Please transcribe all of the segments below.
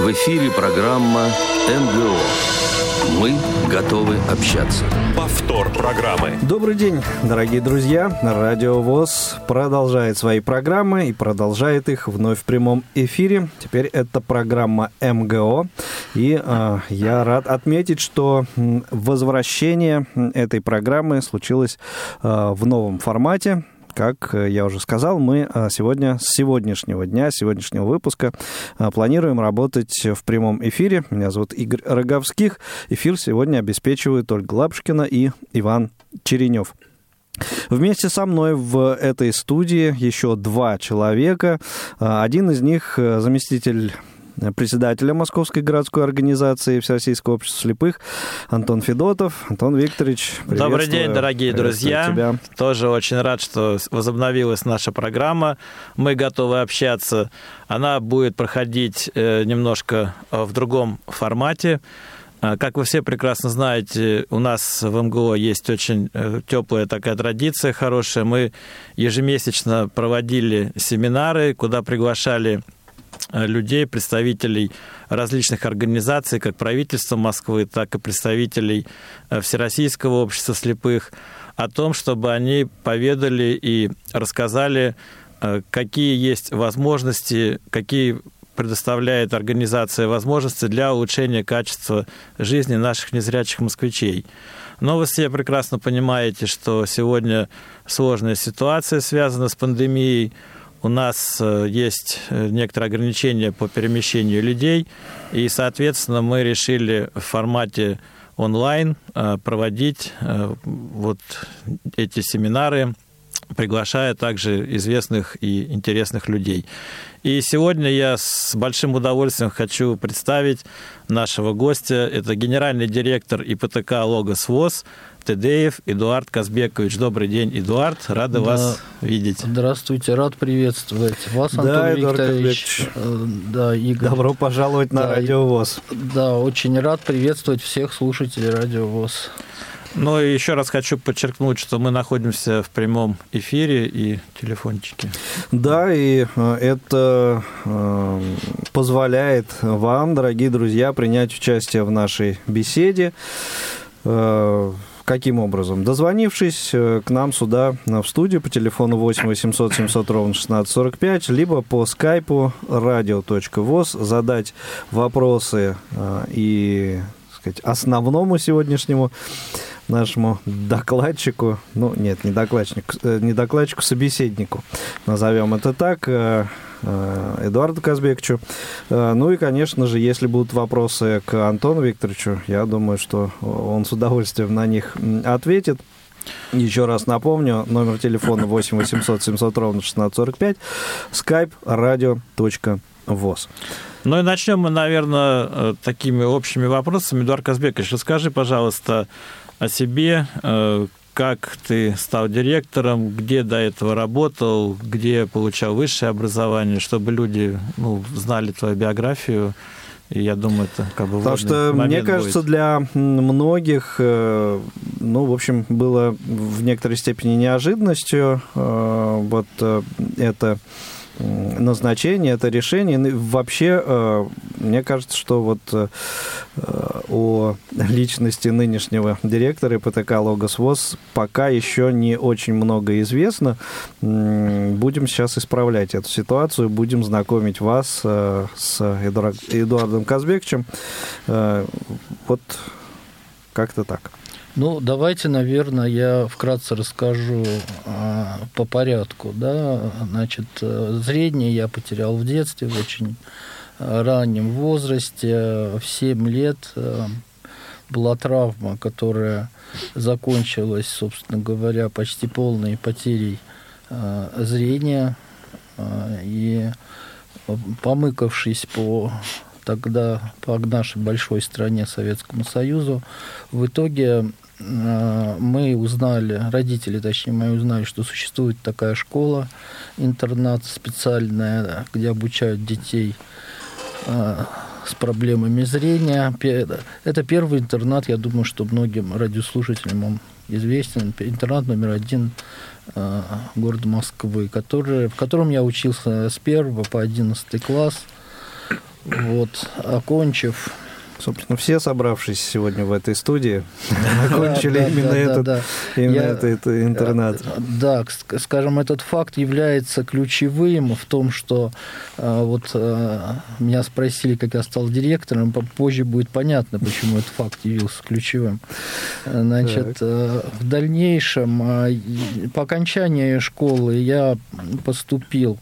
В эфире программа МГО. Мы готовы общаться. Повтор программы. Добрый день, дорогие друзья. Радио ВОЗ продолжает свои программы и продолжает их вновь в прямом эфире. Теперь это программа МГО. И э, я рад отметить, что возвращение этой программы случилось э, в новом формате. Как э, я уже сказал, мы э, сегодня, с сегодняшнего дня, с сегодняшнего выпуска э, планируем работать в прямом эфире. Меня зовут Игорь Роговских. Эфир сегодня обеспечивают Ольга Лапшкина и Иван Черенев. Вместе со мной в этой студии еще два человека. Один из них заместитель председателя Московской городской организации Всероссийского общества слепых Антон Федотов. Антон Викторович, Добрый день, дорогие друзья. Тебя. Тоже очень рад, что возобновилась наша программа. Мы готовы общаться. Она будет проходить э, немножко э, в другом формате. Э, как вы все прекрасно знаете, у нас в МГО есть очень теплая такая традиция хорошая. Мы ежемесячно проводили семинары, куда приглашали людей, представителей различных организаций, как правительства Москвы, так и представителей э, Всероссийского общества слепых, о том, чтобы они поведали и рассказали, э, какие есть возможности, какие предоставляет организация возможности для улучшения качества жизни наших незрячих москвичей. Но вы все прекрасно понимаете, что сегодня сложная ситуация связана с пандемией, у нас э, есть э, некоторые ограничения по перемещению людей, и, соответственно, мы решили в формате онлайн э, проводить вот эти семинары, приглашая также известных и интересных людей. И сегодня я с большим удовольствием хочу представить нашего гостя. Это генеральный директор ИПТК «Логос ВОЗ» Тедеев Эдуард Казбекович. Добрый день, Эдуард. Рады да. вас видеть. Здравствуйте, рад приветствовать вас, Антон да, Викторович. Э, да, Игорь. Добро пожаловать на да, Радио ВОЗ. Да, очень рад приветствовать всех слушателей Радио ВОЗ. Ну и еще раз хочу подчеркнуть, что мы находимся в прямом эфире и телефончики. Да, и э, это э, позволяет вам, дорогие друзья, принять участие в нашей беседе. Каким образом? Дозвонившись к нам сюда в студию по телефону 8 800 700 ровно 1645, либо по скайпу radio.voz задать вопросы и сказать, основному сегодняшнему нашему докладчику, ну нет, не докладчику, э, не докладчику, собеседнику, назовем это так, э, э, Эдуарду Казбековичу. Ну и, конечно же, если будут вопросы к Антону Викторовичу, я думаю, что он с удовольствием на них ответит. Еще раз напомню, номер телефона 8 800 700 ровно 1645, skype radio.voz. Ну и начнем мы, наверное, такими общими вопросами. Эдуард Казбекович, расскажи, пожалуйста, о себе, э, как ты стал директором, где до этого работал, где получал высшее образование, чтобы люди ну, знали твою биографию. И я думаю, это как бы Потому что, мне кажется, будет. для многих, э, ну, в общем, было в некоторой степени неожиданностью э, вот это назначение, это решение. Вообще, э, мне кажется, что вот э, о личности нынешнего директора ИПТК «Логос ВОЗ» пока еще не очень много известно. Будем сейчас исправлять эту ситуацию, будем знакомить вас э, с Эдуардом Казбековичем. Вот как-то так. Ну, давайте, наверное, я вкратце расскажу а, по порядку. Да? Значит, э, зрение я потерял в детстве, в очень э, раннем возрасте. В 7 лет э, была травма, которая закончилась, собственно говоря, почти полной потерей зрения. И помыкавшись по тогда по нашей большой стране Советскому Союзу. В итоге э, мы узнали, родители, точнее, мы узнали, что существует такая школа, интернат специальная, где обучают детей э, с проблемами зрения. Это первый интернат, я думаю, что многим радиослушателям он известен. Интернат номер один э, города Москвы, который, в котором я учился с первого по одиннадцатый класс – Вот, окончив Собственно, все собравшись сегодня в этой студии окончили именно этот этот интернат. Э, да, скажем, этот факт является ключевым в том, что э, вот э, меня спросили, как я стал директором, позже будет понятно, почему этот факт явился ключевым. Значит, в дальнейшем, по окончании школы я поступил,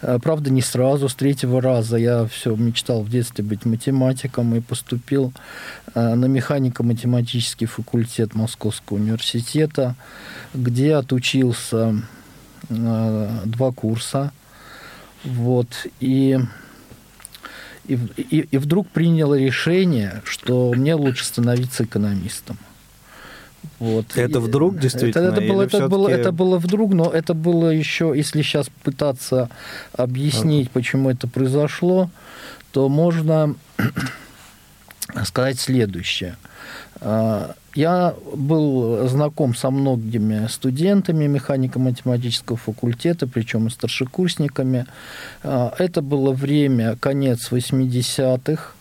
правда, не сразу, с третьего раза я все мечтал в детстве быть математиком и поступил поступил э, на механико-математический факультет Московского университета, где отучился э, два курса. Вот, и, и, и, и вдруг принял решение, что мне лучше становиться экономистом. Вот. Это вдруг действительно? Это, это, было, это, было, это было вдруг, но это было еще, если сейчас пытаться объяснить, ага. почему это произошло, то можно сказать следующее. А, я был знаком со многими студентами механико-математического факультета, причем и старшекурсниками. А, это было время, конец 80-х,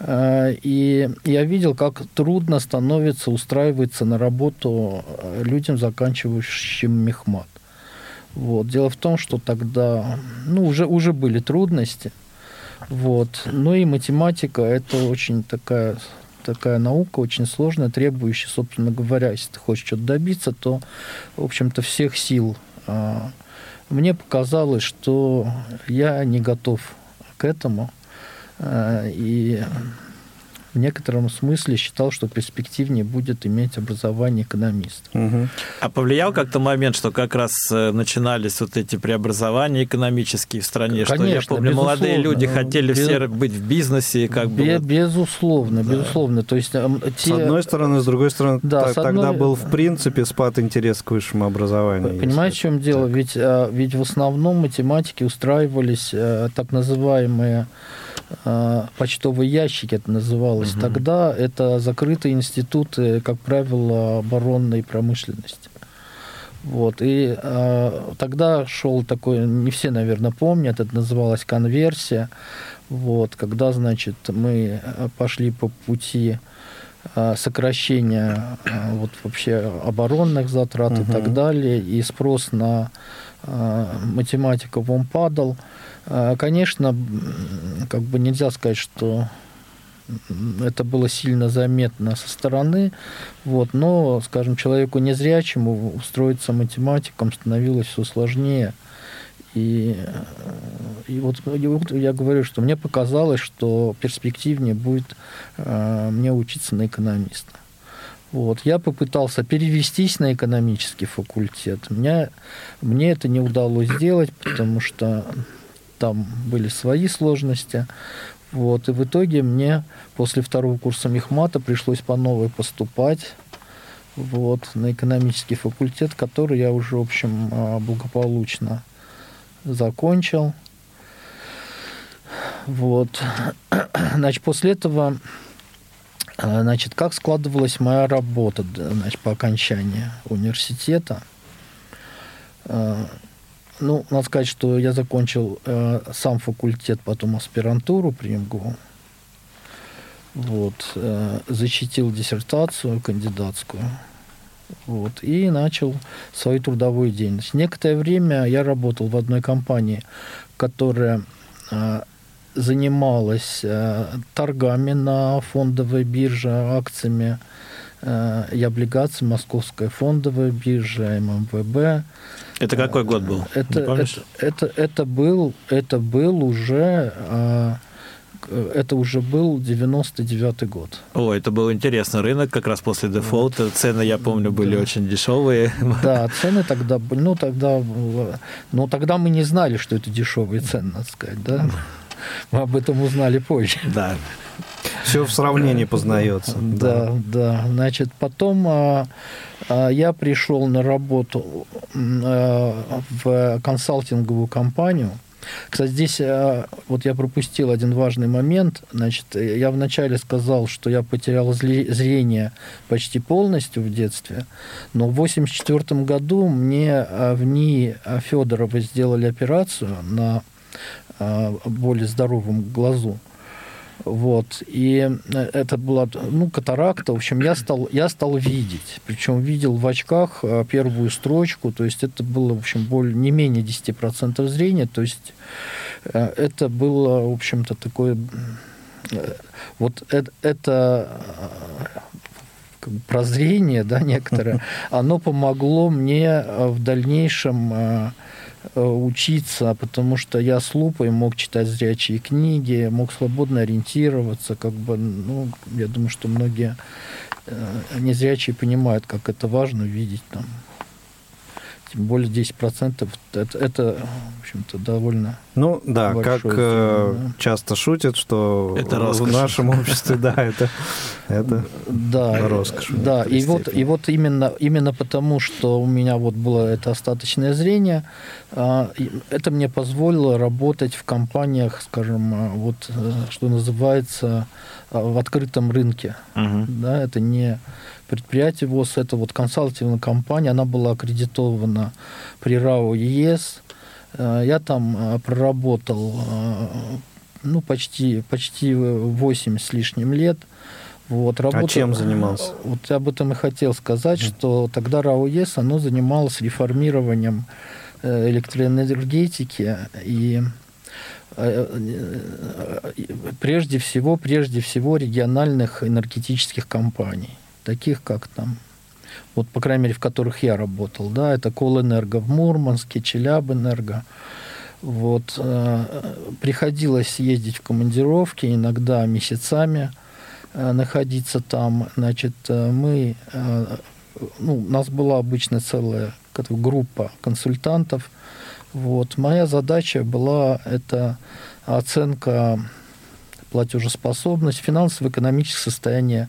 а, и я видел, как трудно становится устраиваться на работу людям, заканчивающим мехмат. Вот. Дело в том, что тогда ну, уже, уже были трудности – вот. Ну и математика – это очень такая такая наука очень сложная, требующая, собственно говоря, если ты хочешь что-то добиться, то, в общем-то, всех сил. А, мне показалось, что я не готов к этому. А, и в некотором смысле считал, что перспективнее будет иметь образование экономиста. Угу. А повлиял как-то момент, что как раз э, начинались вот эти преобразования экономические в стране, Конечно, что я помню, молодые люди хотели без, все быть в бизнесе, как без, бы. Безусловно, да. безусловно. То есть те... с одной стороны, с другой стороны, да, тогда одной... был в принципе спад интерес к высшему образованию. Понимаете, в чем дело? Ведь, а, ведь в основном математики устраивались э, так называемые а, почтовые ящики это называлось угу. тогда. Это закрытые институты, как правило, оборонной промышленности. Вот. И э, тогда шел такой, не все, наверное, помнят, это называлось конверсия. Вот, когда, значит, мы пошли по пути э, сокращения э, вот, вообще оборонных затрат угу. и так далее, и спрос на э, математиков он падал. А, конечно, как бы нельзя сказать, что это было сильно заметно со стороны, вот, но, скажем, человеку незрячему устроиться математиком становилось все сложнее. И, и, вот, и вот я говорю, что мне показалось, что перспективнее будет э, мне учиться на экономиста. Вот. Я попытался перевестись на экономический факультет. Мне, мне это не удалось сделать, потому что там были свои сложности. Вот, и в итоге мне после второго курса мехмата пришлось по новой поступать вот, на экономический факультет, который я уже, в общем, а, благополучно закончил. Вот. Значит, после этого, а, значит, как складывалась моя работа значит, по окончании университета. Ну, надо сказать, что я закончил э, сам факультет, потом аспирантуру при МГУ. Вот, э, защитил диссертацию кандидатскую. Вот, и начал свою трудовую деятельность. Некоторое время я работал в одной компании, которая э, занималась э, торгами на фондовой бирже, акциями и облигациями, Московская фондовая биржа, ММВБ. Это какой год был? Это, это, это, это, был, это был уже а, это уже был 99 год. О, это был интересный рынок, как раз после дефолта. Цены, я помню, были да. очень дешевые. Да, цены тогда были, ну тогда, но тогда мы не знали, что это дешевые цены, надо сказать, да. Мы об этом узнали позже. Да. Все в сравнении познается. Да, да. Значит, потом а, а, я пришел на работу а, в консалтинговую компанию. Кстати, здесь вот я пропустил один важный момент. Значит, я вначале сказал, что я потерял зрение почти полностью в детстве, но в 1984 году мне в НИИ Федорова сделали операцию на более здоровом глазу. Вот. И это была ну, катаракта. В общем, я стал, я стал видеть. Причем видел в очках первую строчку. То есть это было, в общем, более, не менее 10% зрения. То есть это было, в общем-то, такое... Вот это, это прозрение, да, некоторое, оно помогло мне в дальнейшем Э, учиться, потому что я с лупой мог читать зрячие книги, мог свободно ориентироваться, как бы, ну, я думаю, что многие э, незрячие понимают, как это важно видеть там более 10% это, это в общем-то, довольно Ну да, как сделано, э, да. часто шутят, что это в нашем обществе, да, это, это да, роскошь. Да, и вот, и вот именно, именно потому, что у меня вот было это остаточное зрение, а, это мне позволило работать в компаниях, скажем, а, вот, э, что называется, а, в открытом рынке. Угу. Да, это не предприятие ВОЗ, это вот консалтинговая компания, она была аккредитована при РАО ЕС. Э, я там э, проработал э, ну, почти, почти 8 с лишним лет. Вот, работа, а чем занимался? Вот об этом и хотел сказать, mm. что тогда РАО ЕС, оно занималось реформированием электроэнергетики и прежде всего, прежде всего региональных энергетических компаний таких как там, вот, по крайней мере, в которых я работал, да, это Колэнерго в Мурманске, Челябэнерго, вот, э, приходилось ездить в командировки, иногда месяцами э, находиться там, значит, э, мы, э, ну, у нас была обычно целая группа консультантов, вот, моя задача была это оценка платежеспособность, финансово-экономическое состояние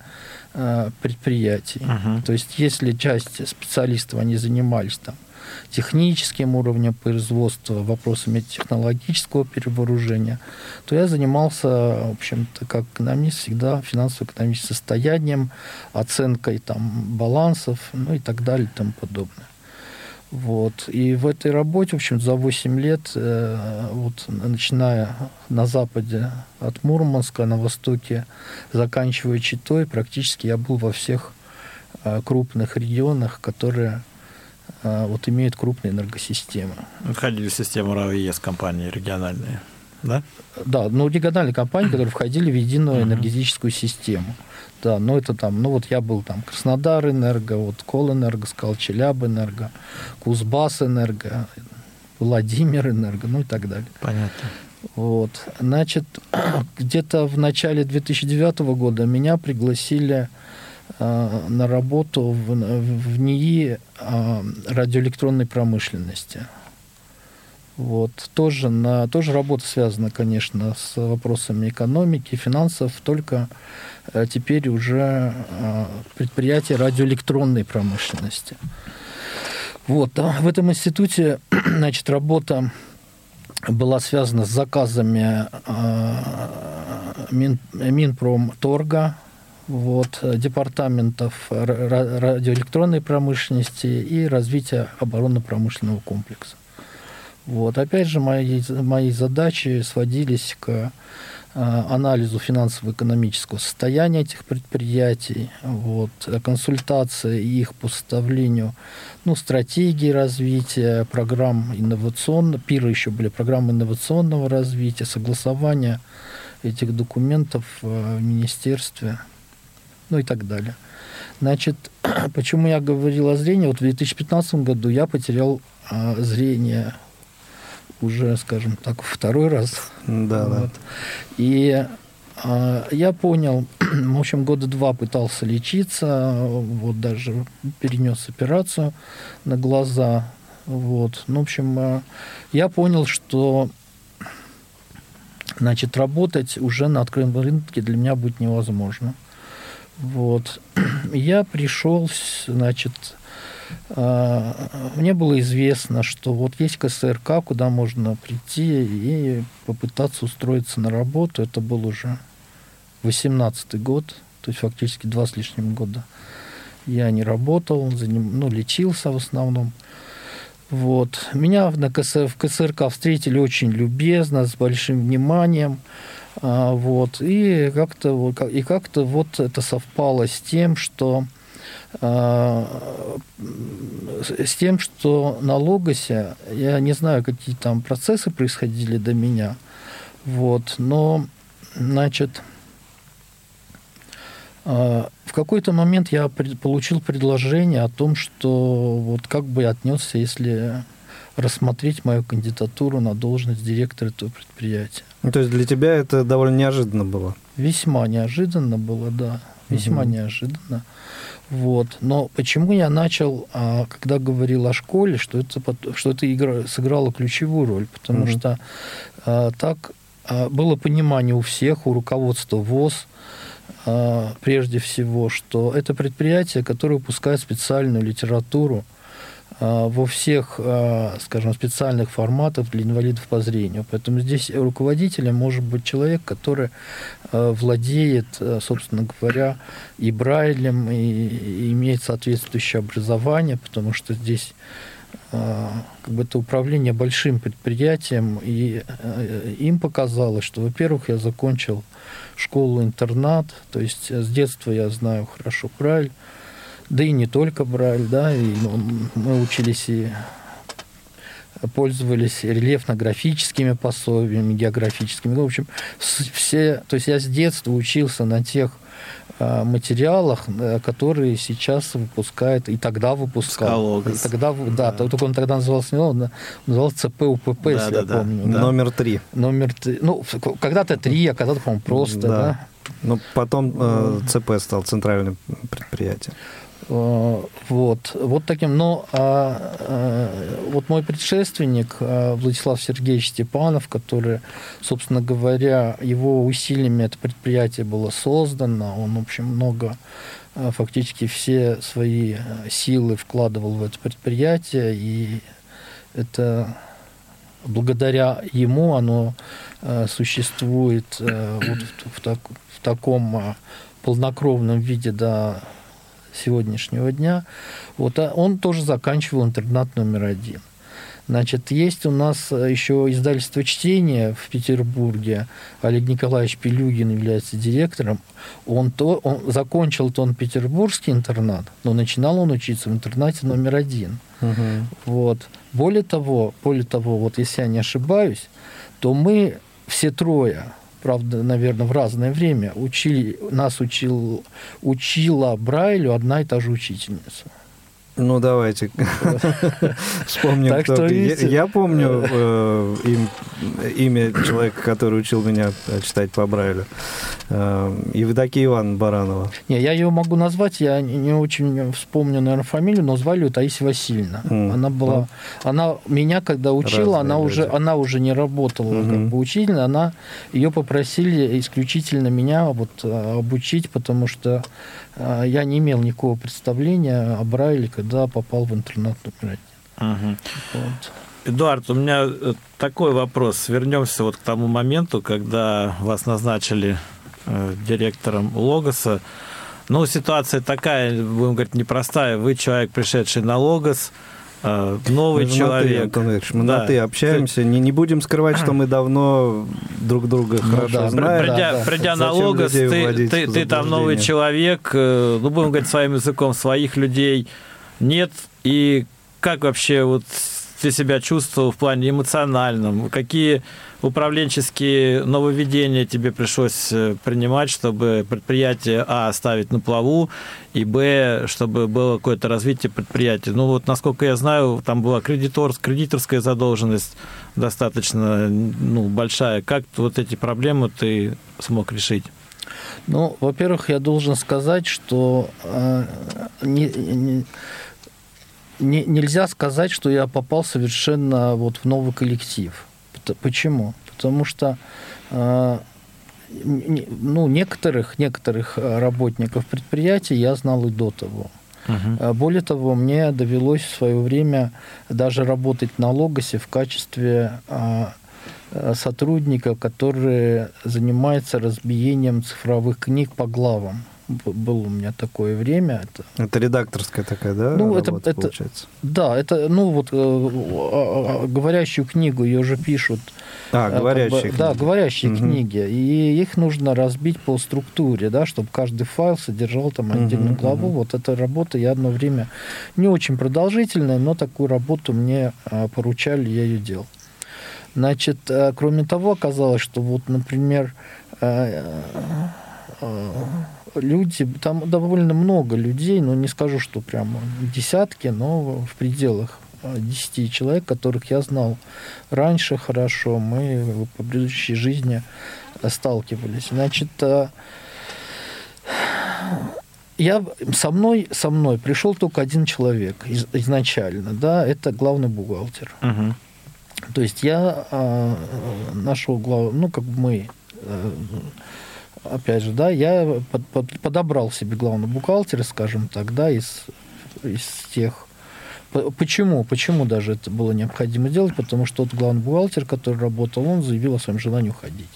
предприятий. Uh-huh. То есть, если часть специалистов, они занимались там техническим уровнем производства, вопросами технологического перевооружения, то я занимался, в общем-то, как экономист, всегда финансово-экономическим состоянием, оценкой там балансов, ну и так далее и тому подобное. Вот. И в этой работе, в общем, за 8 лет, э, вот, начиная на западе от Мурманска, на востоке, заканчивая Читой, практически я был во всех э, крупных регионах, которые э, вот, имеют крупные энергосистемы. Входили в систему РАО компании региональные, да? Да, ну, региональные компании, которые входили в единую энергетическую систему. Да, ну это там, ну вот я был там Краснодар Энерго, вот Колэнерго, сказал Челяб Энерго, Кузбасс Энерго, Владимир Энерго, ну и так далее. Понятно. Вот, значит, где-то в начале 2009 года меня пригласили э, на работу в, в НИИ э, радиоэлектронной промышленности. Вот. Тоже, на, тоже работа связана, конечно, с вопросами экономики, финансов, только э, теперь уже э, предприятие радиоэлектронной промышленности. Вот. В этом институте значит, работа была связана с заказами э, Мин, Минпромторга, вот, департаментов радиоэлектронной промышленности и развития оборонно-промышленного комплекса. Вот. Опять же, мои, мои задачи сводились к а, анализу финансово-экономического состояния этих предприятий, вот, консультации их по составлению ну, стратегии развития, программ инновационного, ПИРы еще были, программы инновационного развития, согласования этих документов в министерстве, ну и так далее. Значит, почему я говорил о зрении? Вот в 2015 году я потерял а, зрение уже, скажем так, второй раз. Да, вот. да. И а, я понял, в общем, года два пытался лечиться, вот даже перенес операцию на глаза. Вот. Ну, в общем, а, я понял, что значит, работать уже на открытом рынке для меня будет невозможно. Вот. Я пришел, значит, мне было известно, что вот есть КСРК, куда можно прийти и попытаться устроиться на работу. Это был уже 18 год, то есть фактически два с лишним года. Я не работал, заним, ну, лечился в основном. Вот. Меня на КС, в КСРК встретили очень любезно, с большим вниманием. А, вот, и как-то и как-то вот это совпало с тем, что а, с тем, что на Логосе, я не знаю, какие там процессы происходили до меня, вот, но, значит, а, в какой-то момент я получил предложение о том, что вот как бы я отнесся, если рассмотреть мою кандидатуру на должность директора этого предприятия. Ну, то есть для тебя это довольно неожиданно было? Весьма неожиданно было, да. Весьма угу. неожиданно. Вот. Но почему я начал, а, когда говорил о школе, что это, что это игра сыграло ключевую роль? Потому угу. что а, так было понимание у всех, у руководства ВОЗ, прежде всего, что это предприятие, которое выпускает специальную литературу а, во всех, а, скажем, специальных форматах для инвалидов по зрению. Поэтому здесь руководителем может быть человек, который а, владеет, собственно говоря, и Брайлем, и имеет соответствующее образование, потому что здесь как бы это управление большим предприятием, и им показалось, что, во-первых, я закончил школу-интернат, то есть с детства я знаю хорошо Брайль, да и не только Брайль, да, и мы учились и пользовались рельефно-графическими пособиями, географическими. Ну, в общем, все, то есть я с детства учился на тех а, материалах, э, которые сейчас выпускает, и тогда выпускал. И тогда, да, да, только он тогда назывался не он назывался ЦПУПП, да, если да, я да, помню. Да. Номер три. Номер три. Ну, когда-то три, а когда-то, по-моему, просто, да. да. Ну, потом э, ЦП стал центральным предприятием. Э, вот, вот таким. Но а, а, вот мой предшественник а, Владислав Сергеевич Степанов, который, собственно говоря, его усилиями это предприятие было создано, он, в общем, много фактически все свои силы вкладывал в это предприятие, и это благодаря ему оно существует вот в, так, в таком полнокровном виде до сегодняшнего дня, вот, а он тоже заканчивал интернат номер один. Значит, есть у нас еще издательство чтения в Петербурге. Олег Николаевич Пелюгин является директором. Он, то, он закончил то он петербургский интернат, но начинал он учиться в интернате номер один. Угу. Вот. Более того, более того, вот если я не ошибаюсь, то мы все трое правда, наверное, в разное время, учили, нас учил, учила Брайлю одна и та же учительница. Ну, давайте вспомним, так кто. Что, я, я помню э, им, имя человека, который учил меня читать по Брайлю. Э, Евдокия Ивановна Баранова. Не, я ее могу назвать, я не, очень вспомню, наверное, фамилию, но звали ее Таисия Васильевна. Mm. Она была... Mm. Она меня, когда учила, она уже, она уже не работала mm-hmm. как бы учительной, она... Ее попросили исключительно меня вот э, обучить, потому что э, я не имел никакого представления о Брайле, когда попал в интернат номер один. Угу. Вот. Эдуард, у меня э, такой вопрос. Вернемся вот к тому моменту, когда вас назначили э, директором Логоса. Ну, ситуация такая, будем говорить, непростая. Вы человек, пришедший на Логос, новый мы человек. Ты, Антон Ильич, мы да. на ты общаемся. Не, не будем скрывать, что мы давно друг друга ну, хорошо да, знаем. Придя, да, придя на Логос, ты, ты, ты там новый человек, ну, будем говорить своим языком, своих людей – нет. И как вообще вот ты себя чувствовал в плане эмоциональном? Какие управленческие нововведения тебе пришлось э, принимать, чтобы предприятие А оставить на плаву, и Б, чтобы было какое-то развитие предприятия? Ну вот, насколько я знаю, там была кредитор, кредиторская задолженность достаточно ну, большая. Как вот эти проблемы ты смог решить? Ну, во-первых, я должен сказать, что э, не, не, не, нельзя сказать, что я попал совершенно вот в новый коллектив. Почему? Потому что э, ну, некоторых, некоторых работников предприятий я знал и до того. Uh-huh. Более того, мне довелось в свое время даже работать на Логосе в качестве сотрудника, который занимается разбиением цифровых книг по главам. Было у меня такое время. Это, это редакторская такая, да? Ну, это, это, получается? Да, это, ну, вот э, а, а, говорящую книгу ее уже пишут. А, говорящие как бы, книги. Да, говорящие угу. книги. И их нужно разбить по структуре, да, чтобы каждый файл содержал там отдельную угу, главу. Угу. Вот эта работа я одно время не очень продолжительная, но такую работу мне а, поручали, я ее делал. Значит, кроме того, оказалось, что вот, например, люди, там довольно много людей, но не скажу, что прямо десятки, но в пределах 10 человек, которых я знал раньше хорошо, мы по предыдущей жизни сталкивались. Значит, э, я, со, мной, со мной пришел только один человек из, изначально, да, это главный бухгалтер. Угу. То есть я э, нашел главу, ну, как бы мы э, опять же, да, я под, под, подобрал себе главного бухгалтера, скажем так, да, из, из тех... Почему? Почему даже это было необходимо делать? Потому что тот главный бухгалтер, который работал, он заявил о своем желании уходить.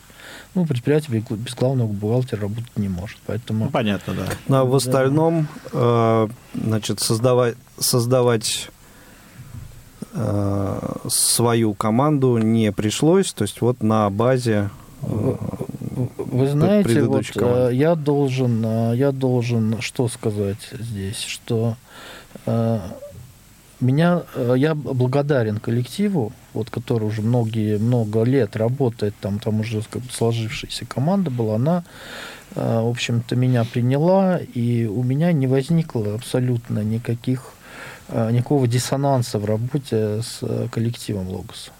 Ну, предприятие без главного бухгалтера работать не может. Поэтому... Ну, понятно, да. Ну, а в остальном, э, значит, создавать, создавать э, свою команду не пришлось. То есть вот на базе э, вы знаете, вот команде. я должен, э, я должен что сказать здесь, что э, меня, э, я благодарен коллективу, вот, который уже многие, много лет работает, там, там уже как бы сложившаяся команда была, она, в общем-то, меня приняла, и у меня не возникло абсолютно никаких, никакого диссонанса в работе с коллективом Логоса.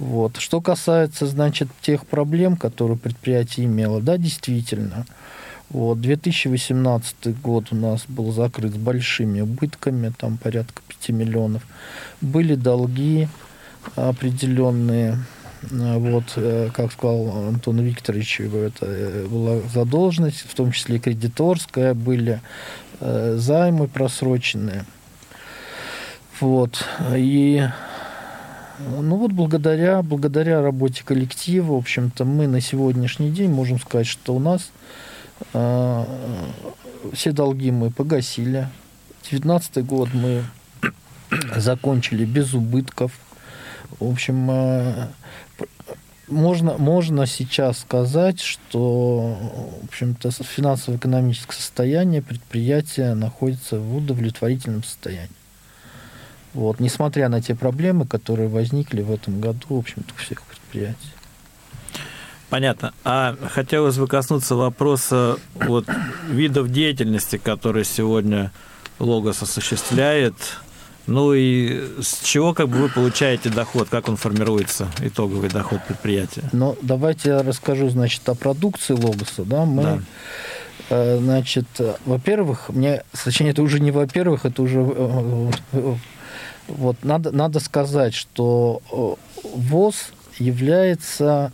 Вот. Что касается, значит, тех проблем, которые предприятие имело, да, действительно, вот, 2018 год у нас был закрыт с большими убытками, там порядка 5 миллионов. Были долги определенные, вот, э, как сказал Антон Викторович, это э, была задолженность, в том числе и кредиторская, были э, займы просроченные. Вот. И ну вот благодаря, благодаря работе коллектива, в общем-то, мы на сегодняшний день можем сказать, что у нас э, все долги мы погасили. 2019 год мы закончили без убытков. В общем, э, можно, можно сейчас сказать, что в общем-то, финансово-экономическое состояние предприятия находится в удовлетворительном состоянии. Вот, несмотря на те проблемы, которые возникли в этом году, в общем-то, у всех предприятий. Понятно. А хотелось бы коснуться вопроса вот, видов деятельности, которые сегодня Логос осуществляет. Ну и с чего как бы вы получаете доход, как он формируется, итоговый доход предприятия? Ну, давайте я расскажу, значит, о продукции Логоса. Да? Мы, да. Э, значит, во-первых, мне, точнее, это уже не во-первых, это уже э, вот надо, надо сказать, что э, ВОЗ является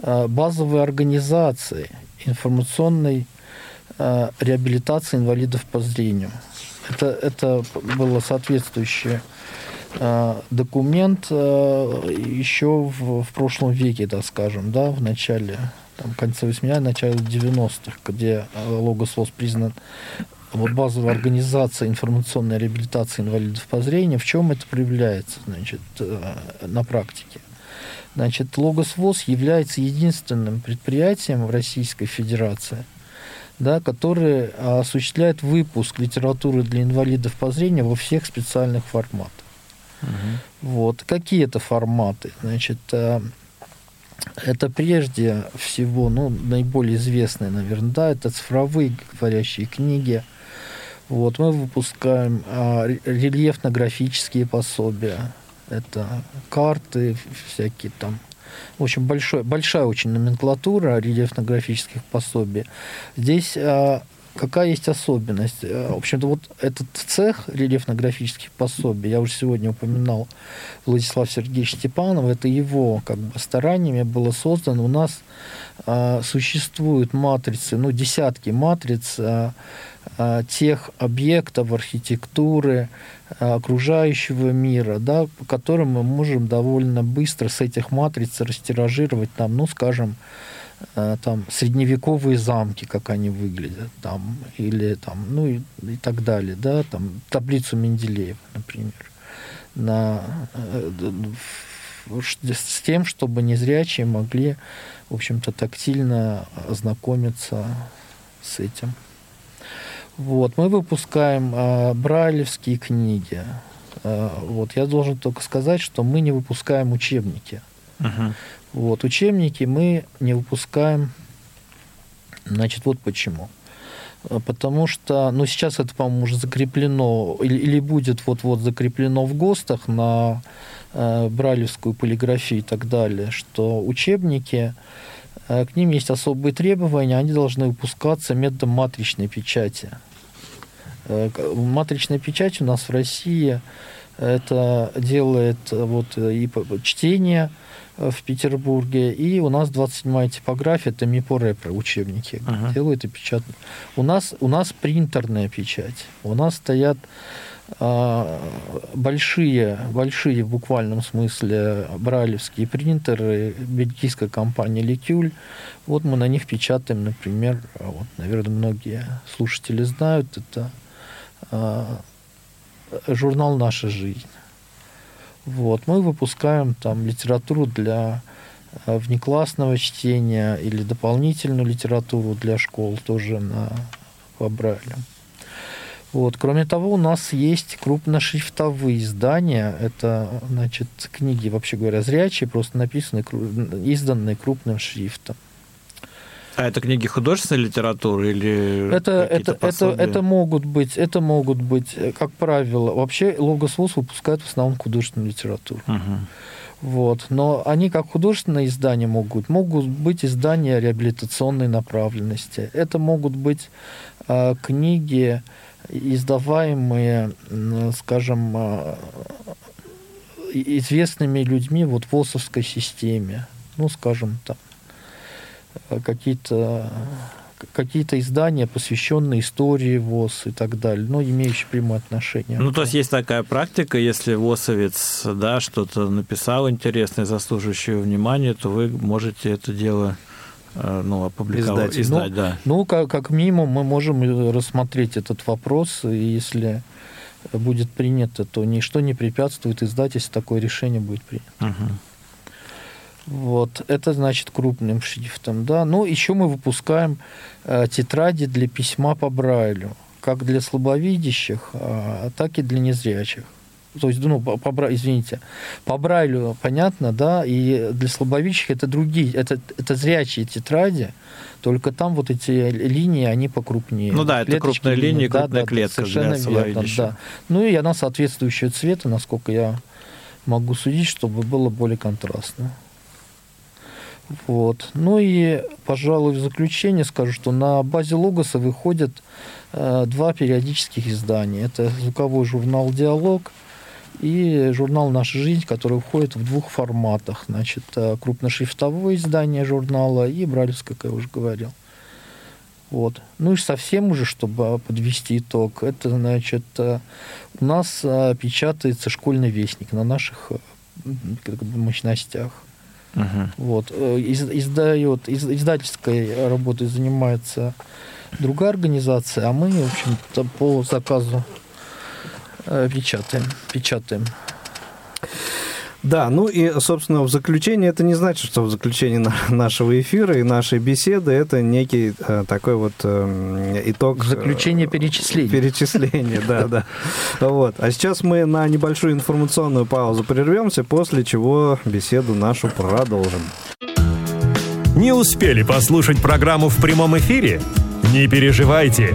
э, базовой организацией информационной э, реабилитации инвалидов по зрению. Это, это было соответствующий документ еще в, в прошлом веке, так скажем, да, в начале, там, конце 80-х, начале 90-х, где Логос ВОЗ признан вот базовая организация информационной реабилитации инвалидов по зрению, в чем это проявляется значит, э, на практике? Значит, Логос ВОЗ является единственным предприятием в Российской Федерации, да, которое осуществляет выпуск литературы для инвалидов по зрению во всех специальных форматах. Угу. Вот. Какие это форматы? Значит, э, это прежде всего, ну, наиболее известные, наверное, да, это цифровые говорящие книги, вот, мы выпускаем а, рельефно-графические пособия. Это карты всякие там. В общем, большой, большая очень номенклатура рельефно-графических пособий. Здесь а, какая есть особенность? А, в общем-то, вот этот цех рельефно-графических пособий, я уже сегодня упоминал Владислав Сергеевич Степанов, это его как бы стараниями было создано. У нас а, существуют матрицы, ну, десятки матриц, тех объектов архитектуры, а, окружающего мира, да, которым мы можем довольно быстро с этих матриц растиражировать там, ну, скажем, э, там средневековые замки, как они выглядят, там, или там, ну и, и так далее, да, там таблицу Менделеева, например, на, с тем, чтобы незрячие могли, в общем-то, тактильно ознакомиться с этим. Вот, мы выпускаем э, брайлевские книги. Э, вот, я должен только сказать, что мы не выпускаем учебники. Uh-huh. Вот, учебники мы не выпускаем, значит, вот почему. Потому что, ну, сейчас это, по-моему, уже закреплено, или, или будет вот-вот закреплено в ГОСТах на э, брайлевскую полиграфию и так далее, что учебники, э, к ним есть особые требования, они должны выпускаться методом матричной печати. Э, матричная печать у нас в России это делает э, вот и чтение э, в Петербурге, и у нас 27-я типография, это МИПО Репро, учебники uh-huh. делают и печатают. У нас, у нас принтерная печать, у нас стоят большие, большие в буквальном смысле брайлевские принтеры бельгийской компании Ликюль. Вот мы на них печатаем, например, вот, наверное, многие слушатели знают, это а, журнал «Наша жизнь». Вот. Мы выпускаем там литературу для а, внеклассного чтения или дополнительную литературу для школ тоже на по Брайлю. Вот. Кроме того, у нас есть крупношрифтовые издания. Это, значит, книги, вообще говоря, зрячие, просто написанные, изданные крупным шрифтом. А это книги художественной литературы или это это это это могут быть это могут быть как правило вообще Логос ВУЗ выпускает в основном художественную литературу. Угу. Вот. Но они как художественные издания могут, могут быть издания реабилитационной направленности. Это могут быть э, книги, издаваемые, скажем, э, известными людьми вот в ВОСовской системе. Ну, скажем, там, какие-то какие-то издания, посвященные истории ВОЗ и так далее, но имеющие прямое отношение. Ну, то есть есть такая практика, если ВОЗовец да, что-то написал интересное, заслуживающее внимания, то вы можете это дело э, ну, опубликовать, издать. издать ну, да. ну как, как минимум мы можем рассмотреть этот вопрос, и если будет принято, то ничто не препятствует издать, если такое решение будет принято. Угу. Вот, это значит крупным шрифтом, да. Ну, еще мы выпускаем э, тетради для письма по Брайлю, как для слабовидящих, э, так и для незрячих. То есть, ну, по, по, извините, по Брайлю понятно, да, и для слабовидящих это другие, это, это зрячие тетради, только там вот эти линии, они покрупнее. Ну да, это крупная линия, да, крупная да, клетка совершенно для верно, да. Ну и она соответствующего цвета, насколько я могу судить, чтобы было более контрастно. Вот. Ну и, пожалуй, в заключение скажу, что на базе Логоса выходят э, два периодических издания. Это звуковой журнал «Диалог» и журнал «Наша жизнь», который входит в двух форматах. Значит, э, крупношрифтовое издание журнала и бралевское, как я уже говорил. Вот. Ну и совсем уже, чтобы подвести итог, это, значит, э, у нас э, печатается школьный вестник на наших мощностях. Угу. Вот. Из, издает, из, издательской работой занимается другая организация, а мы, в общем-то, по заказу печатаем. печатаем. Да, ну и, собственно, в заключение, это не значит, что в заключении нашего эфира и нашей беседы это некий э, такой вот э, итог... Заключение перечисления. Перечисления, да, да. Вот. А сейчас мы на небольшую информационную паузу прервемся, после чего беседу нашу продолжим. Не успели послушать программу в прямом эфире? Не переживайте.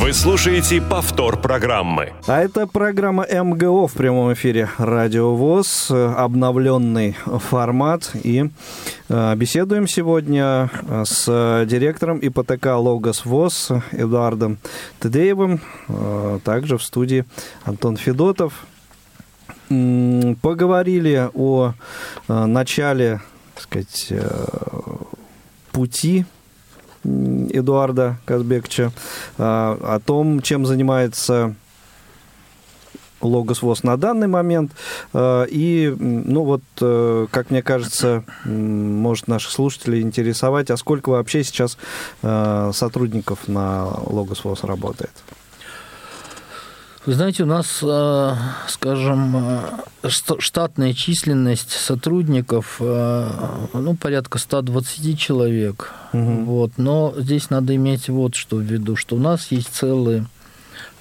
Вы слушаете повтор программы. А это программа МГО в прямом эфире Радио ВОЗ, обновленный формат. И э, беседуем сегодня э, с директором ипотека Логос ВОЗ Эдуардом Тедеевым. Э, также в студии Антон Федотов. Поговорили о начале, так сказать, пути Эдуарда Казбекча, а, о том, чем занимается Логос ВОЗ на данный момент. А, и, ну вот, э, как мне кажется, может наших слушателей интересовать, а сколько вообще сейчас э, сотрудников на Логос ВОЗ работает? Вы знаете, у нас, э, скажем, э, штатная численность сотрудников, э, ну, порядка 120 человек. Угу. Вот. Но здесь надо иметь вот что в виду, что у нас есть целый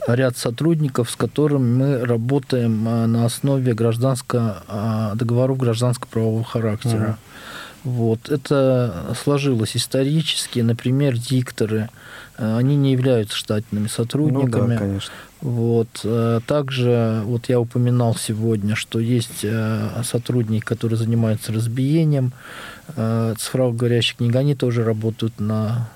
ряд сотрудников, с которыми мы работаем на основе гражданского договоров гражданско-правового характера. Угу. Вот. Это сложилось исторически. Например, дикторы, они не являются штатными сотрудниками. Ну, да, конечно. Вот. Э, также вот я упоминал сегодня, что есть э, сотрудники, которые занимаются разбиением э, цифровых говорящих книг, они тоже работают на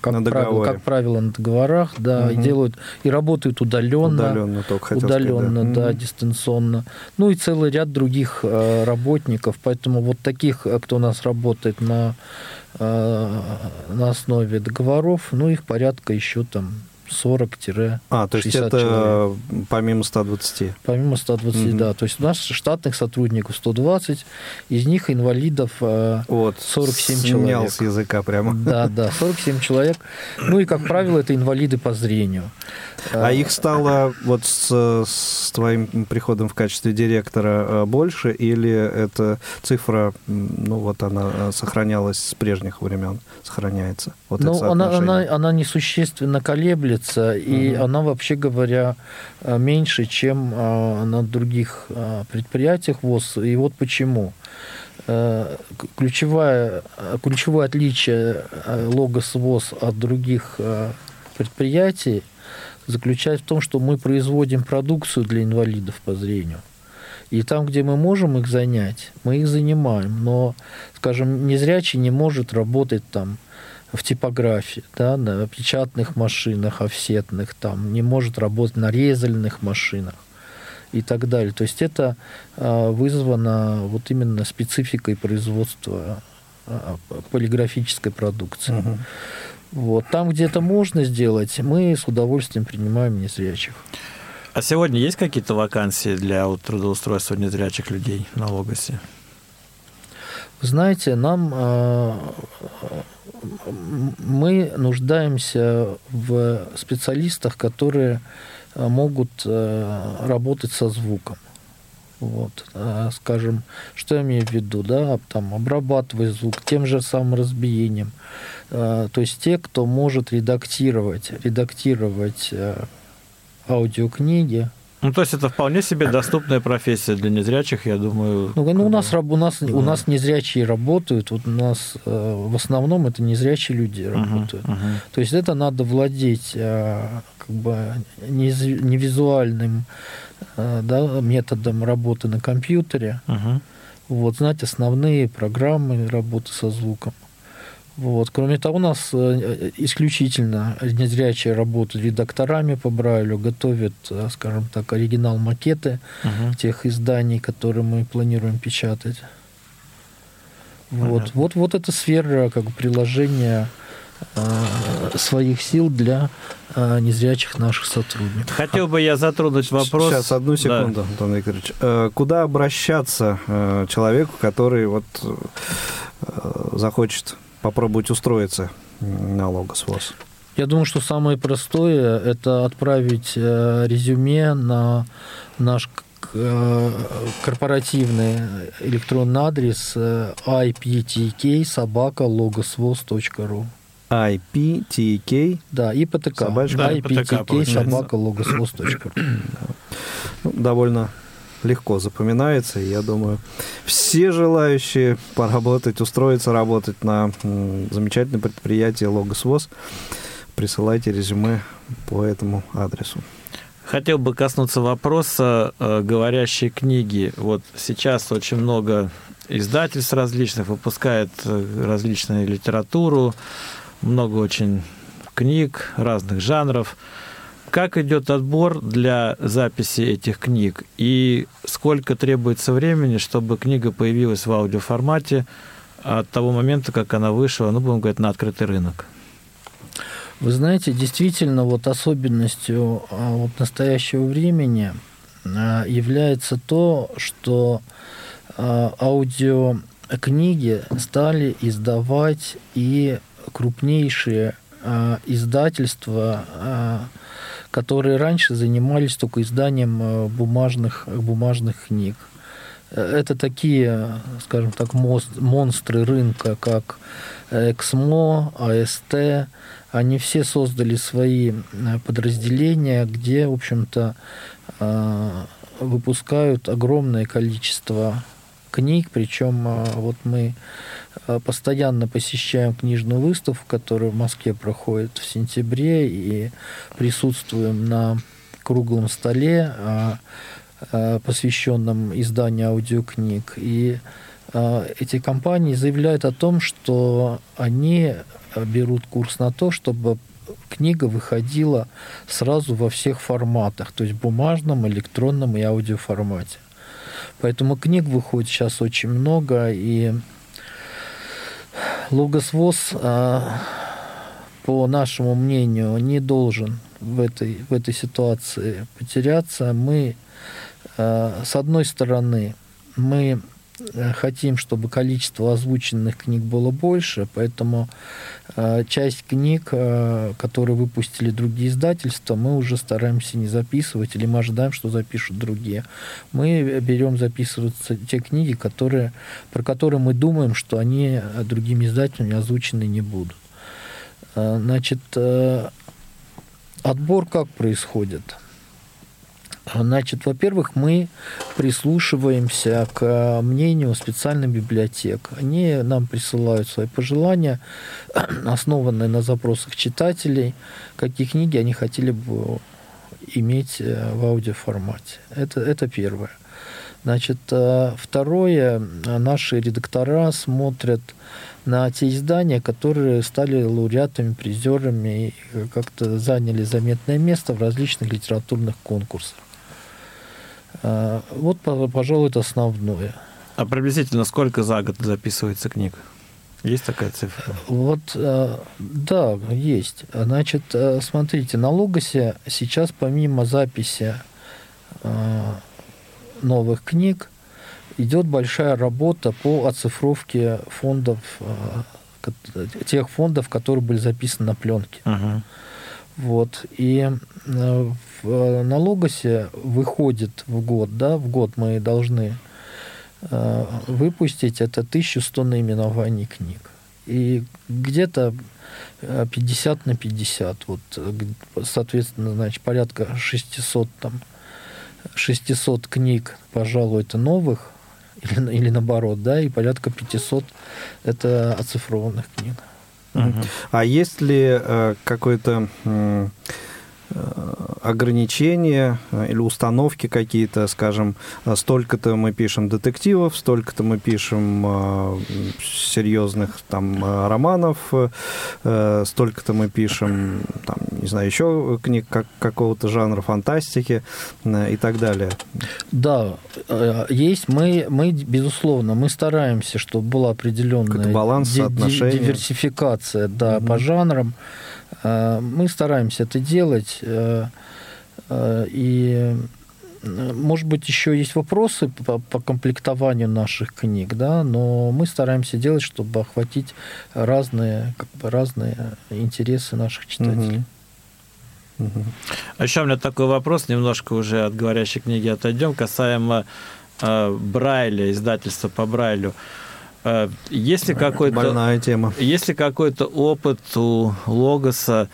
как, на правило, как правило, на договорах, да, угу. и делают, и работают удаленно. Удаленно, только Удаленно, сказать, да, да угу. дистанционно. Ну и целый ряд других работников. Поэтому вот таких, кто у нас работает на, на основе договоров, ну их порядка еще там 40-60 А, то есть это человек. помимо 120? Помимо 120, mm-hmm. да. То есть у нас штатных сотрудников 120, из них инвалидов э, вот, 47 человек. с языка прямо. Да, да, 47 человек. Ну и, как правило, это инвалиды по зрению. А их стало вот с, с твоим приходом в качестве директора э, больше, или эта цифра, ну вот она э, сохранялась с прежних времен, сохраняется? Вот ну, она, она, она несущественно колеблется, и угу. она, вообще говоря, э, меньше, чем на других предприятиях ВОЗ. И вот почему ключевое, ключевое отличие логос ВОЗ от других предприятий заключается в том, что мы производим продукцию для инвалидов по зрению. И там, где мы можем их занять, мы их занимаем. Но, скажем, незрячий не может работать там в типографии, да, на печатных машинах, офсетных, там, не может работать на резальных машинах и так далее. То есть это а, вызвано вот именно спецификой производства а, полиграфической продукции. Угу. Вот. Там, где это можно сделать, мы с удовольствием принимаем незрячих. А сегодня есть какие-то вакансии для трудоустройства незрячих людей на Логосе? Знаете, нам э, мы нуждаемся в специалистах, которые могут э, работать со звуком. Вот, э, скажем, что я имею в виду, да, там обрабатывать звук тем же самым разбиением. Э, то есть те, кто может редактировать, редактировать э, аудиокниги, ну, то есть это вполне себе доступная профессия для незрячих, я думаю. Ну, ну у нас у нас да. у нас незрячие работают, вот у нас в основном это незрячие люди работают. Uh-huh, uh-huh. То есть это надо владеть как бы невизуальным да, методом работы на компьютере. Uh-huh. Вот знать основные программы работы со звуком. Вот. Кроме того, у нас э, исключительно незрячие работают редакторами по Брайлю, готовят, э, скажем так, оригинал-макеты угу. тех изданий, которые мы планируем печатать. Вот, вот, вот эта сфера как бы, приложения э, своих сил для э, незрячих наших сотрудников. Хотел бы я затронуть вопрос. Сейчас, одну секунду, да. Антон Викторович. Э, куда обращаться э, человеку, который вот э, захочет попробовать устроиться на Логос Я думаю, что самое простое – это отправить э, резюме на наш э, корпоративный электронный адрес э, iptk собака logosvoz.ru IPTK да, ИПТК. Собачка. Да, IPTK собака logosvoz.ru ну, Довольно легко запоминается. И я думаю, все желающие поработать, устроиться, работать на замечательном предприятии Логос присылайте резюме по этому адресу. Хотел бы коснуться вопроса э, говорящей книги. Вот сейчас очень много издательств различных выпускает э, различную литературу, много очень книг разных жанров. Как идет отбор для записи этих книг и сколько требуется времени, чтобы книга появилась в аудиоформате от того момента, как она вышла, ну, будем говорить, на открытый рынок? Вы знаете, действительно, вот особенностью а, вот настоящего времени а, является то, что а, аудиокниги стали издавать и крупнейшие издательства, которые раньше занимались только изданием бумажных, бумажных книг. Это такие, скажем так, монстры рынка, как Эксмо, АСТ, они все создали свои э, подразделения, где, в общем-то, э, выпускают огромное количество книг, причем э, вот мы постоянно посещаем книжную выставку, которая в Москве проходит в сентябре, и присутствуем на круглом столе, посвященном изданию аудиокниг. И эти компании заявляют о том, что они берут курс на то, чтобы книга выходила сразу во всех форматах, то есть бумажном, электронном и аудиоформате. Поэтому книг выходит сейчас очень много, и Логос ВОЗ, а, по нашему мнению, не должен в этой, в этой ситуации потеряться. Мы, а, с одной стороны, мы хотим, чтобы количество озвученных книг было больше, поэтому э, часть книг, э, которые выпустили другие издательства, мы уже стараемся не записывать, или мы ожидаем, что запишут другие. Мы берем записываться те книги, которые, про которые мы думаем, что они другими издателями озвучены не будут. Значит, отбор как происходит? Значит, во-первых, мы прислушиваемся к мнению специальных библиотек. Они нам присылают свои пожелания, основанные на запросах читателей, какие книги они хотели бы иметь э, в аудиоформате. Это, это первое. Значит, э, второе, наши редактора смотрят на те издания, которые стали лауреатами, призерами и как-то заняли заметное место в различных литературных конкурсах. А, вот, пожалуй, это основное. А приблизительно сколько за год записывается книг? Есть такая цифра? Вот, а, да, есть. Значит, а, смотрите, на Логосе сейчас помимо записи новых книг идет большая работа по оцифровке фондов, тех фондов, которые были записаны на пленке. Uh-huh. Вот. И э, в э, налогосе выходит в год, да, в год мы должны э, выпустить это 1100 наименований книг. И где-то 50 на 50, вот, соответственно, значит, порядка 600 там, 600 книг, пожалуй, это новых, или, или наоборот, да, и порядка 500 это оцифрованных книг. А есть ли э, какой-то э, ограничения э, или установки какие-то, скажем, столько-то мы пишем детективов, столько-то мы пишем серьезных там романов, столько-то мы пишем, там, не знаю, еще книг как, какого-то жанра фантастики и так далее. Да, есть мы, мы безусловно, мы стараемся, чтобы была определенная баланс, диверсификация да, угу. по жанрам. Э, мы стараемся это делать. Э, э, и, может быть, еще есть вопросы по, по комплектованию наших книг, да, но мы стараемся делать, чтобы охватить разные, как бы, разные интересы наших читателей. Угу. Угу. А еще у меня такой вопрос, немножко уже от говорящей книги отойдем, касаемо э, Брайля, издательства по Брайлю. Есть ли какой-то... Больная тема. Есть ли какой-то опыт у Логоса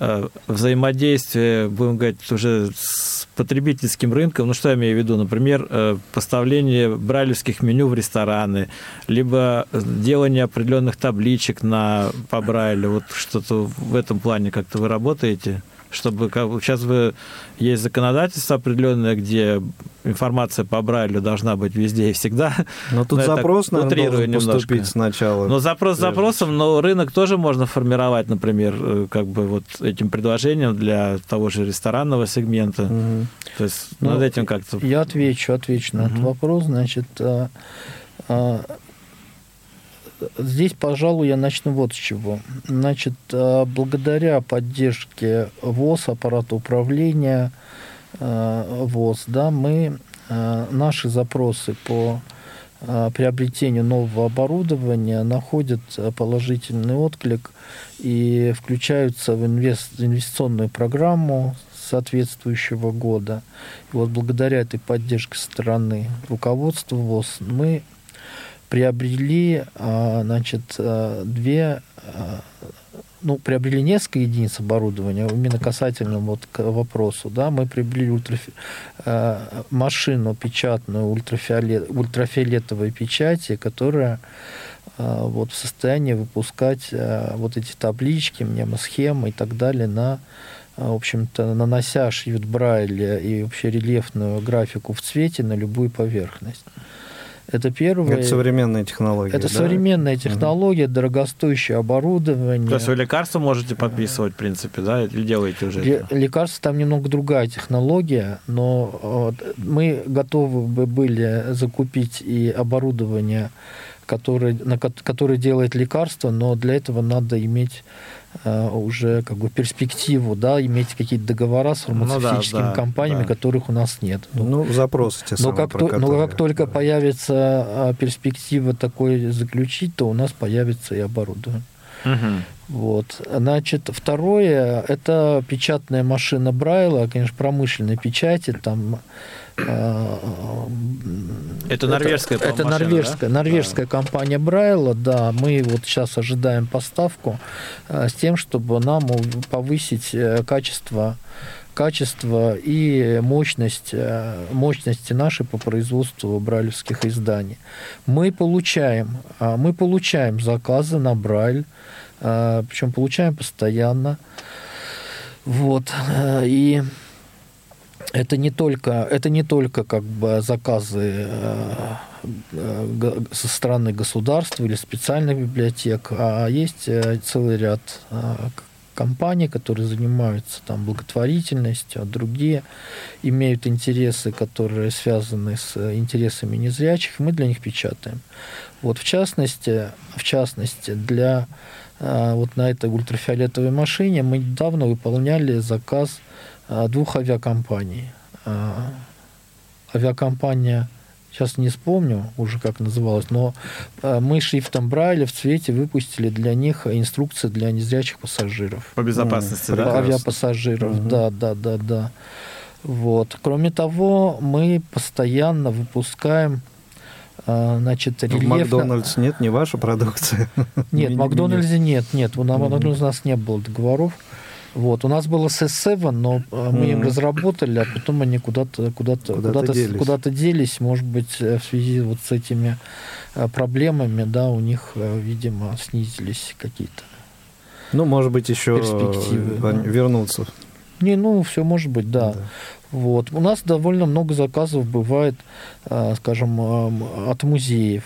э, взаимодействия, будем говорить, уже с потребительским рынком. Ну, что я имею в виду? Например, э, поставление брайлевских меню в рестораны, либо делание определенных табличек на, по Брайлю. Вот что-то в этом плане как-то вы работаете? Чтобы как, сейчас вы, есть законодательство определенное, где информация по Брайлю должна быть везде и всегда. Но тут но запрос, наверное, должен поступить немножко. сначала. Но запрос запросом, но рынок тоже можно формировать, например, э, как бы вот этим предложением для того же ресторанного сегмента. Угу. То есть ну, над этим как-то... Я отвечу, отвечу на угу. этот вопрос. Значит, а, а, Здесь, пожалуй, я начну вот с чего. Значит, э, благодаря поддержке ВОЗ, аппарата управления э, ВОЗ, да, мы э, наши запросы по приобретению нового оборудования находят положительный отклик и включаются в инвестиционную программу соответствующего года. И вот благодаря этой поддержке стороны руководства ВОЗ мы приобрели, а, значит, а, две, а, ну, приобрели несколько единиц оборудования, именно касательно вот к вопросу, да, мы приобрели ультрафи... машину печатную ультрафиолет... ультрафиолетовой печати, которая вот в состоянии выпускать вот эти таблички, мнемосхемы и так далее на в общем-то, нанося шрифт Брайля и вообще рельефную графику в цвете на любую поверхность. Это первое. Это современная технология. Это да? современная технология, угу. дорогостоящее оборудование. То есть вы лекарства можете подписывать, в принципе, да, или делаете уже Ле- это? Лекарства там немного другая технология, но вот, мы готовы бы были закупить и оборудование, которое, на, которое делает лекарства, но для этого надо иметь уже как бы перспективу, да, иметь какие-то договора с фармацевтическими ну, да, да, компаниями, да. которых у нас нет. Ну, ну запросы те но как, то, но как только да. появится а, перспектива такой заключить, то у нас появится и оборудование. Угу. Вот. Значит, второе, это печатная машина Брайла, конечно, промышленной печати, там э, это норвежская, это, это норвежская, да? норвежская да. компания Брайла, да. Мы вот сейчас ожидаем поставку э, с тем, чтобы нам повысить э, качество качество и мощность, мощности нашей по производству брайлевских изданий. Мы получаем, мы получаем заказы на Брайль, а, причем получаем постоянно. Вот. И это не только, это не только как бы заказы а, со стороны государства или специальных библиотек, а есть э, целый ряд компаний, которые занимаются там благотворительностью, а другие имеют интересы, которые связаны с интересами незрячих, мы для них печатаем. Вот в частности, в частности для а, вот на этой ультрафиолетовой машине мы недавно выполняли заказ а, двух авиакомпаний. Авиакомпания, сейчас не вспомню уже как называлась, но мы шрифтом Брайля в цвете выпустили для них инструкции для незрячих пассажиров. По безопасности, mm, да? Авиапассажиров, mm-hmm. да, да, да, да. Вот. Кроме того, мы постоянно выпускаем а, значит, рельефно... В Макдональдс нет, не ваша продукция? Нет, в Макдональдсе нет, нет. У нас у нас не было договоров. Вот. У нас было S7, но а, мы им разработали, а потом они куда-то куда -то, куда, -то, куда, -то, делись. куда -то делись, может быть, э, в связи вот с этими э, проблемами, да, у них, э, видимо, снизились какие-то Ну, может быть, еще перспективы, вернуться. Не, ну, все может быть, да. да. Вот. У нас довольно много заказов бывает, скажем, от музеев.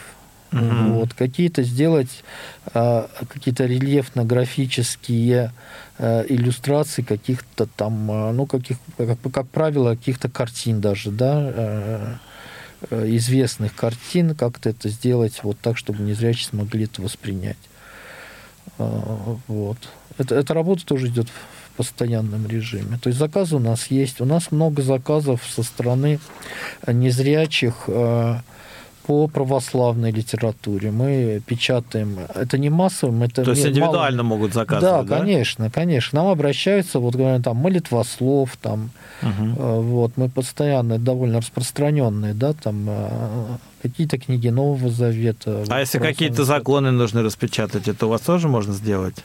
Угу. Вот. Какие-то сделать а, какие-то рельефно-графические а, иллюстрации каких-то там, ну, каких, как, как правило, каких-то картин даже, да, известных картин, как-то это сделать вот так, чтобы незрячие смогли это воспринять. Вот. Это, эта работа тоже идет постоянном режиме. То есть заказы у нас есть. У нас много заказов со стороны незрячих э, по православной литературе. Мы печатаем. Это не массовым, это То есть индивидуально мало... могут заказывать, да, да? конечно, конечно. Нам обращаются, вот говорят, там молитвослов, там, угу. вот мы постоянно довольно распространенные, да, там э, какие-то книги Нового Завета. А если какие-то законы нужно распечатать, это у вас тоже можно сделать?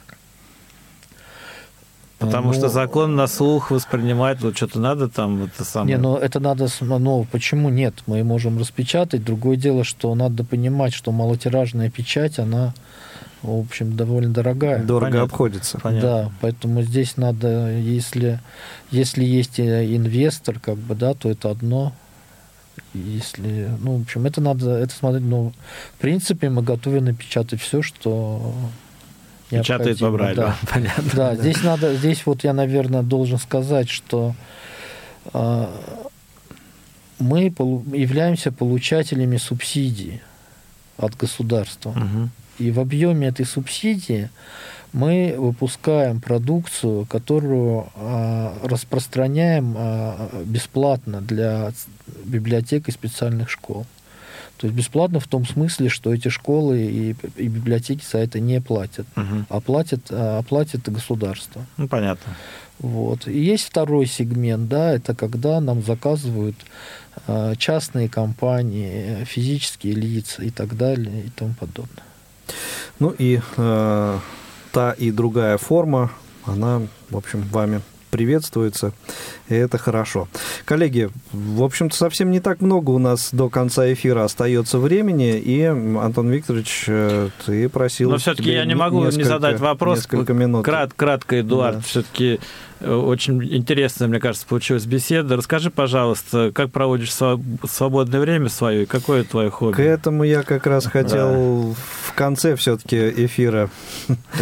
Потому ну, что закон на слух воспринимает, вот что-то надо там это самое. Не, ну это надо, ну почему нет? Мы можем распечатать. Другое дело, что надо понимать, что малотиражная печать, она, в общем, довольно дорогая. Дорого Понятно. обходится. Понятно. Да, поэтому здесь надо, если, если есть инвестор, как бы, да, то это одно. Если, ну, в общем, это надо, это смотреть, ну, в принципе, мы готовы напечатать все, что Печатает по Брайлю. Да. Понятно. Да, здесь надо, здесь вот я, наверное, должен сказать, что э, мы являемся получателями субсидий от государства. Угу. И в объеме этой субсидии мы выпускаем продукцию, которую э, распространяем э, бесплатно для библиотек и специальных школ. То есть бесплатно в том смысле, что эти школы и, и библиотеки за это не платят, угу. а платят, а платит государство. Ну, понятно. Вот. И есть второй сегмент, да, это когда нам заказывают э, частные компании, физические лица и так далее и тому подобное. Ну и э, та и другая форма, она, в общем, вами приветствуется, и это хорошо. Коллеги, в общем-то, совсем не так много у нас до конца эфира остается времени, и, Антон Викторович, э, ты просил... Но все-таки я не могу не задать вопрос. Несколько минут. Крат, кратко, Эдуард, да. все-таки очень интересная, мне кажется, получилась беседа. Расскажи, пожалуйста, как проводишь свободное время свое, и какое твое хобби? К этому я как раз хотел да. в конце все-таки эфира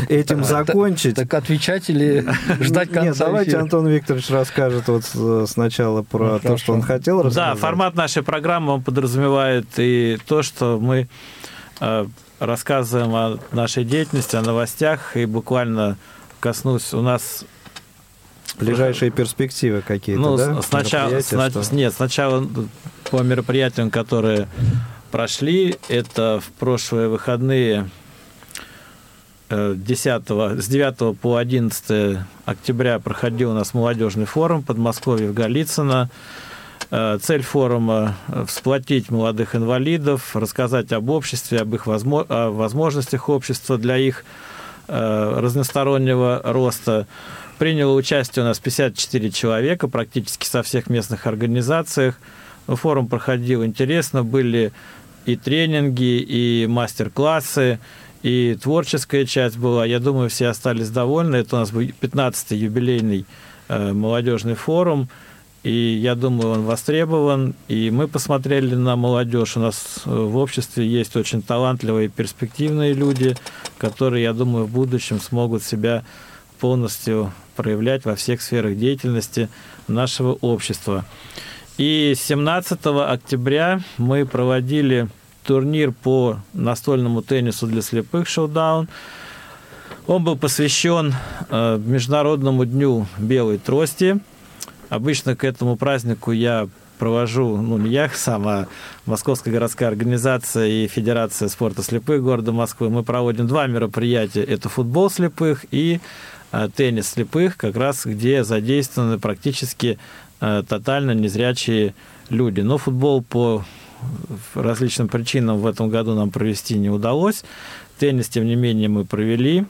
этим закончить. Так отвечать или ждать конца Нет, давайте Антон Викторович расскажет вот э, сначала про ну, то, что он хотел рассказать. Да, формат нашей программы он подразумевает и то, что мы э, рассказываем о нашей деятельности, о новостях, и буквально коснусь, у нас Ближайшие перспективы какие-то, ну, да? Сначала, сна... Нет, сначала по мероприятиям, которые прошли, это в прошлые выходные 10, с 9 по 11 октября проходил у нас молодежный форум Подмосковье в Голицыно. Э, цель форума – всплотить молодых инвалидов, рассказать об обществе, об их возможностях общества для их э, разностороннего роста. Приняло участие у нас 54 человека, практически со всех местных организациях. Форум проходил интересно, были и тренинги, и мастер-классы, и творческая часть была. Я думаю, все остались довольны. Это у нас был 15-й юбилейный э, молодежный форум. И я думаю, он востребован. И мы посмотрели на молодежь. У нас э, в обществе есть очень талантливые перспективные люди, которые, я думаю, в будущем смогут себя полностью проявлять во всех сферах деятельности нашего общества. И 17 октября мы проводили турнир по настольному теннису для слепых «Шоудаун». Он был посвящен э, Международному дню белой трости. Обычно к этому празднику я провожу, ну, не я сам, а Московская городская организация и Федерация спорта слепых города Москвы. Мы проводим два мероприятия. Это футбол слепых и теннис слепых, как раз где задействованы практически э, тотально незрячие люди. Но футбол по различным причинам в этом году нам провести не удалось. Теннис, тем не менее, мы провели.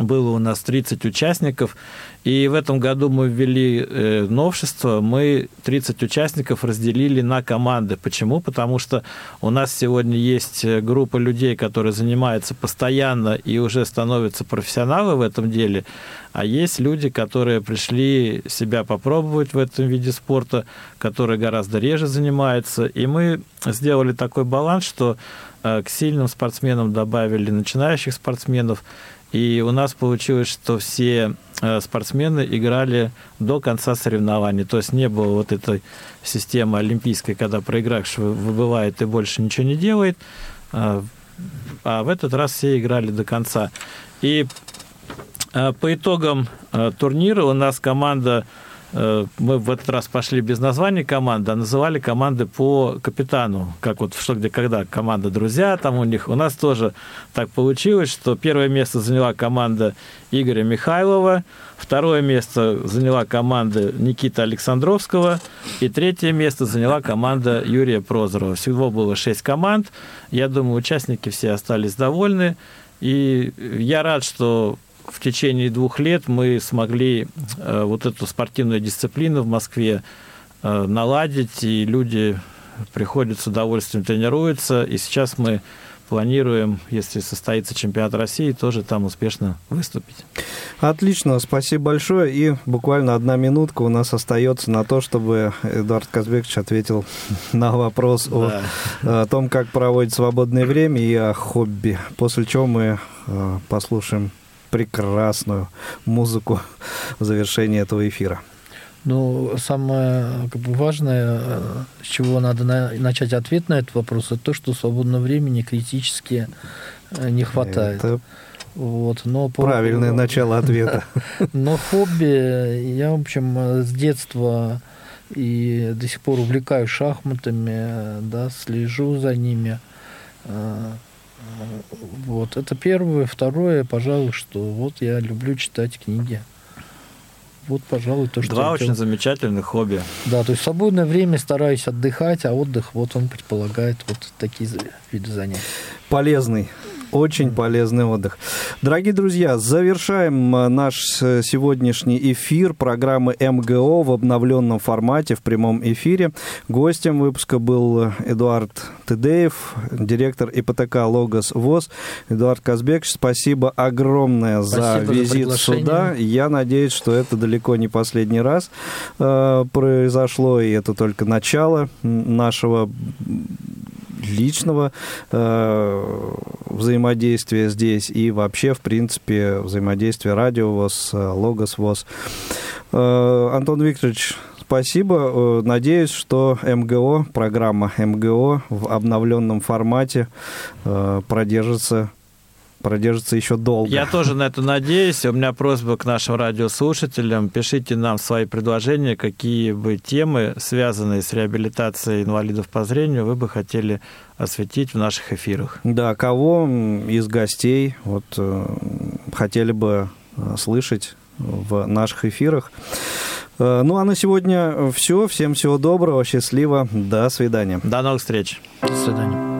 Было у нас 30 участников. И в этом году мы ввели э, новшество. Мы 30 участников разделили на команды. Почему? Потому что у нас сегодня есть э, группа людей, которые занимаются постоянно и уже становятся профессионалы в этом деле. А есть люди, которые пришли себя попробовать в этом виде спорта, которые гораздо реже занимаются. И мы сделали такой баланс, что э, к сильным спортсменам добавили начинающих спортсменов. И у нас получилось, что все э, спортсмены играли до конца соревнований. То есть не было вот этой системы олимпийской, когда проигравший выбывает и больше ничего не делает. А, а в этот раз все играли до конца. И э, по итогам э, турнира у нас команда мы в этот раз пошли без названия команды, а называли команды по капитану, как вот что, где, когда команда друзья, там у них, у нас тоже так получилось, что первое место заняла команда Игоря Михайлова, второе место заняла команда Никиты Александровского, и третье место заняла команда Юрия Прозорова. Всего было шесть команд, я думаю, участники все остались довольны, и я рад, что в течение двух лет мы смогли вот эту спортивную дисциплину в Москве наладить, и люди приходят с удовольствием, тренируются, и сейчас мы планируем, если состоится чемпионат России, тоже там успешно выступить. Отлично, спасибо большое. И буквально одна минутка у нас остается на то, чтобы Эдуард Казбекович ответил на вопрос да. о, о том, как проводит свободное время и о хобби. После чего мы э, послушаем прекрасную музыку в завершении этого эфира. Ну, самое как бы, важное, с чего надо на, начать ответ на этот вопрос, это то, что свободного времени критически э, не хватает. Это вот, но по... Правильное начало ответа. Но хобби, я, в общем, с детства и до сих пор увлекаюсь шахматами, да, слежу за ними. Вот, это первое. Второе, пожалуй, что вот я люблю читать книги. Вот, пожалуй, то, что... Два очень замечательных хобби. Да, то есть в свободное время стараюсь отдыхать, а отдых, вот он предполагает вот такие виды занятий. Полезный очень полезный отдых. Дорогие друзья, завершаем э, наш э, сегодняшний эфир программы МГО в обновленном формате в прямом эфире. Гостем выпуска был Эдуард Тедеев, директор ИПТК «Логос ВОЗ». Эдуард Казбекович, спасибо огромное спасибо за визит за сюда. Я надеюсь, что это далеко не последний раз э, произошло, и это только начало нашего личного э, взаимодействия здесь и вообще, в принципе, взаимодействия радио ВОЗ, Логос ВОЗ. Э, Антон Викторович, спасибо. Э, надеюсь, что МГО, программа МГО в обновленном формате э, продержится продержится еще долго. Я тоже на это надеюсь. У меня просьба к нашим радиослушателям. Пишите нам свои предложения, какие бы темы, связанные с реабилитацией инвалидов по зрению, вы бы хотели осветить в наших эфирах. Да, кого из гостей вот, э, хотели бы э, слышать в наших эфирах. Э, ну а на сегодня все. Всем всего доброго, счастливо. До свидания. До новых встреч. До свидания.